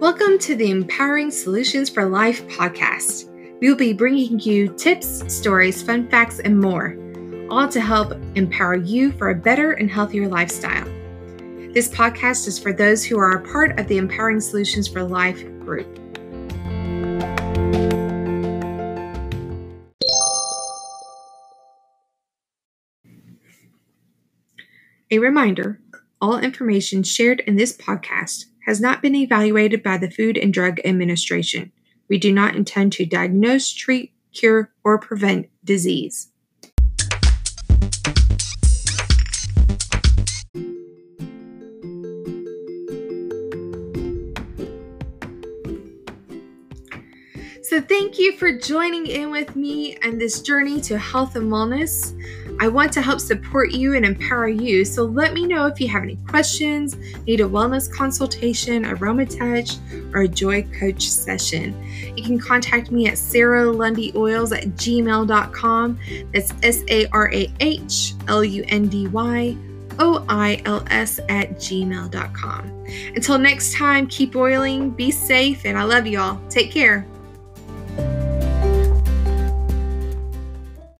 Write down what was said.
Welcome to the Empowering Solutions for Life podcast. We will be bringing you tips, stories, fun facts, and more, all to help empower you for a better and healthier lifestyle. This podcast is for those who are a part of the Empowering Solutions for Life group. A reminder all information shared in this podcast has not been evaluated by the Food and Drug Administration. We do not intend to diagnose, treat, cure, or prevent disease. So, thank you for joining in with me on this journey to health and wellness. I want to help support you and empower you. So let me know if you have any questions, need a wellness consultation, AromaTouch, or a joy coach session. You can contact me at sarahlundyoils at gmail.com. That's S A R A H L U N D Y O I L S at gmail.com. Until next time, keep oiling, be safe, and I love you all. Take care.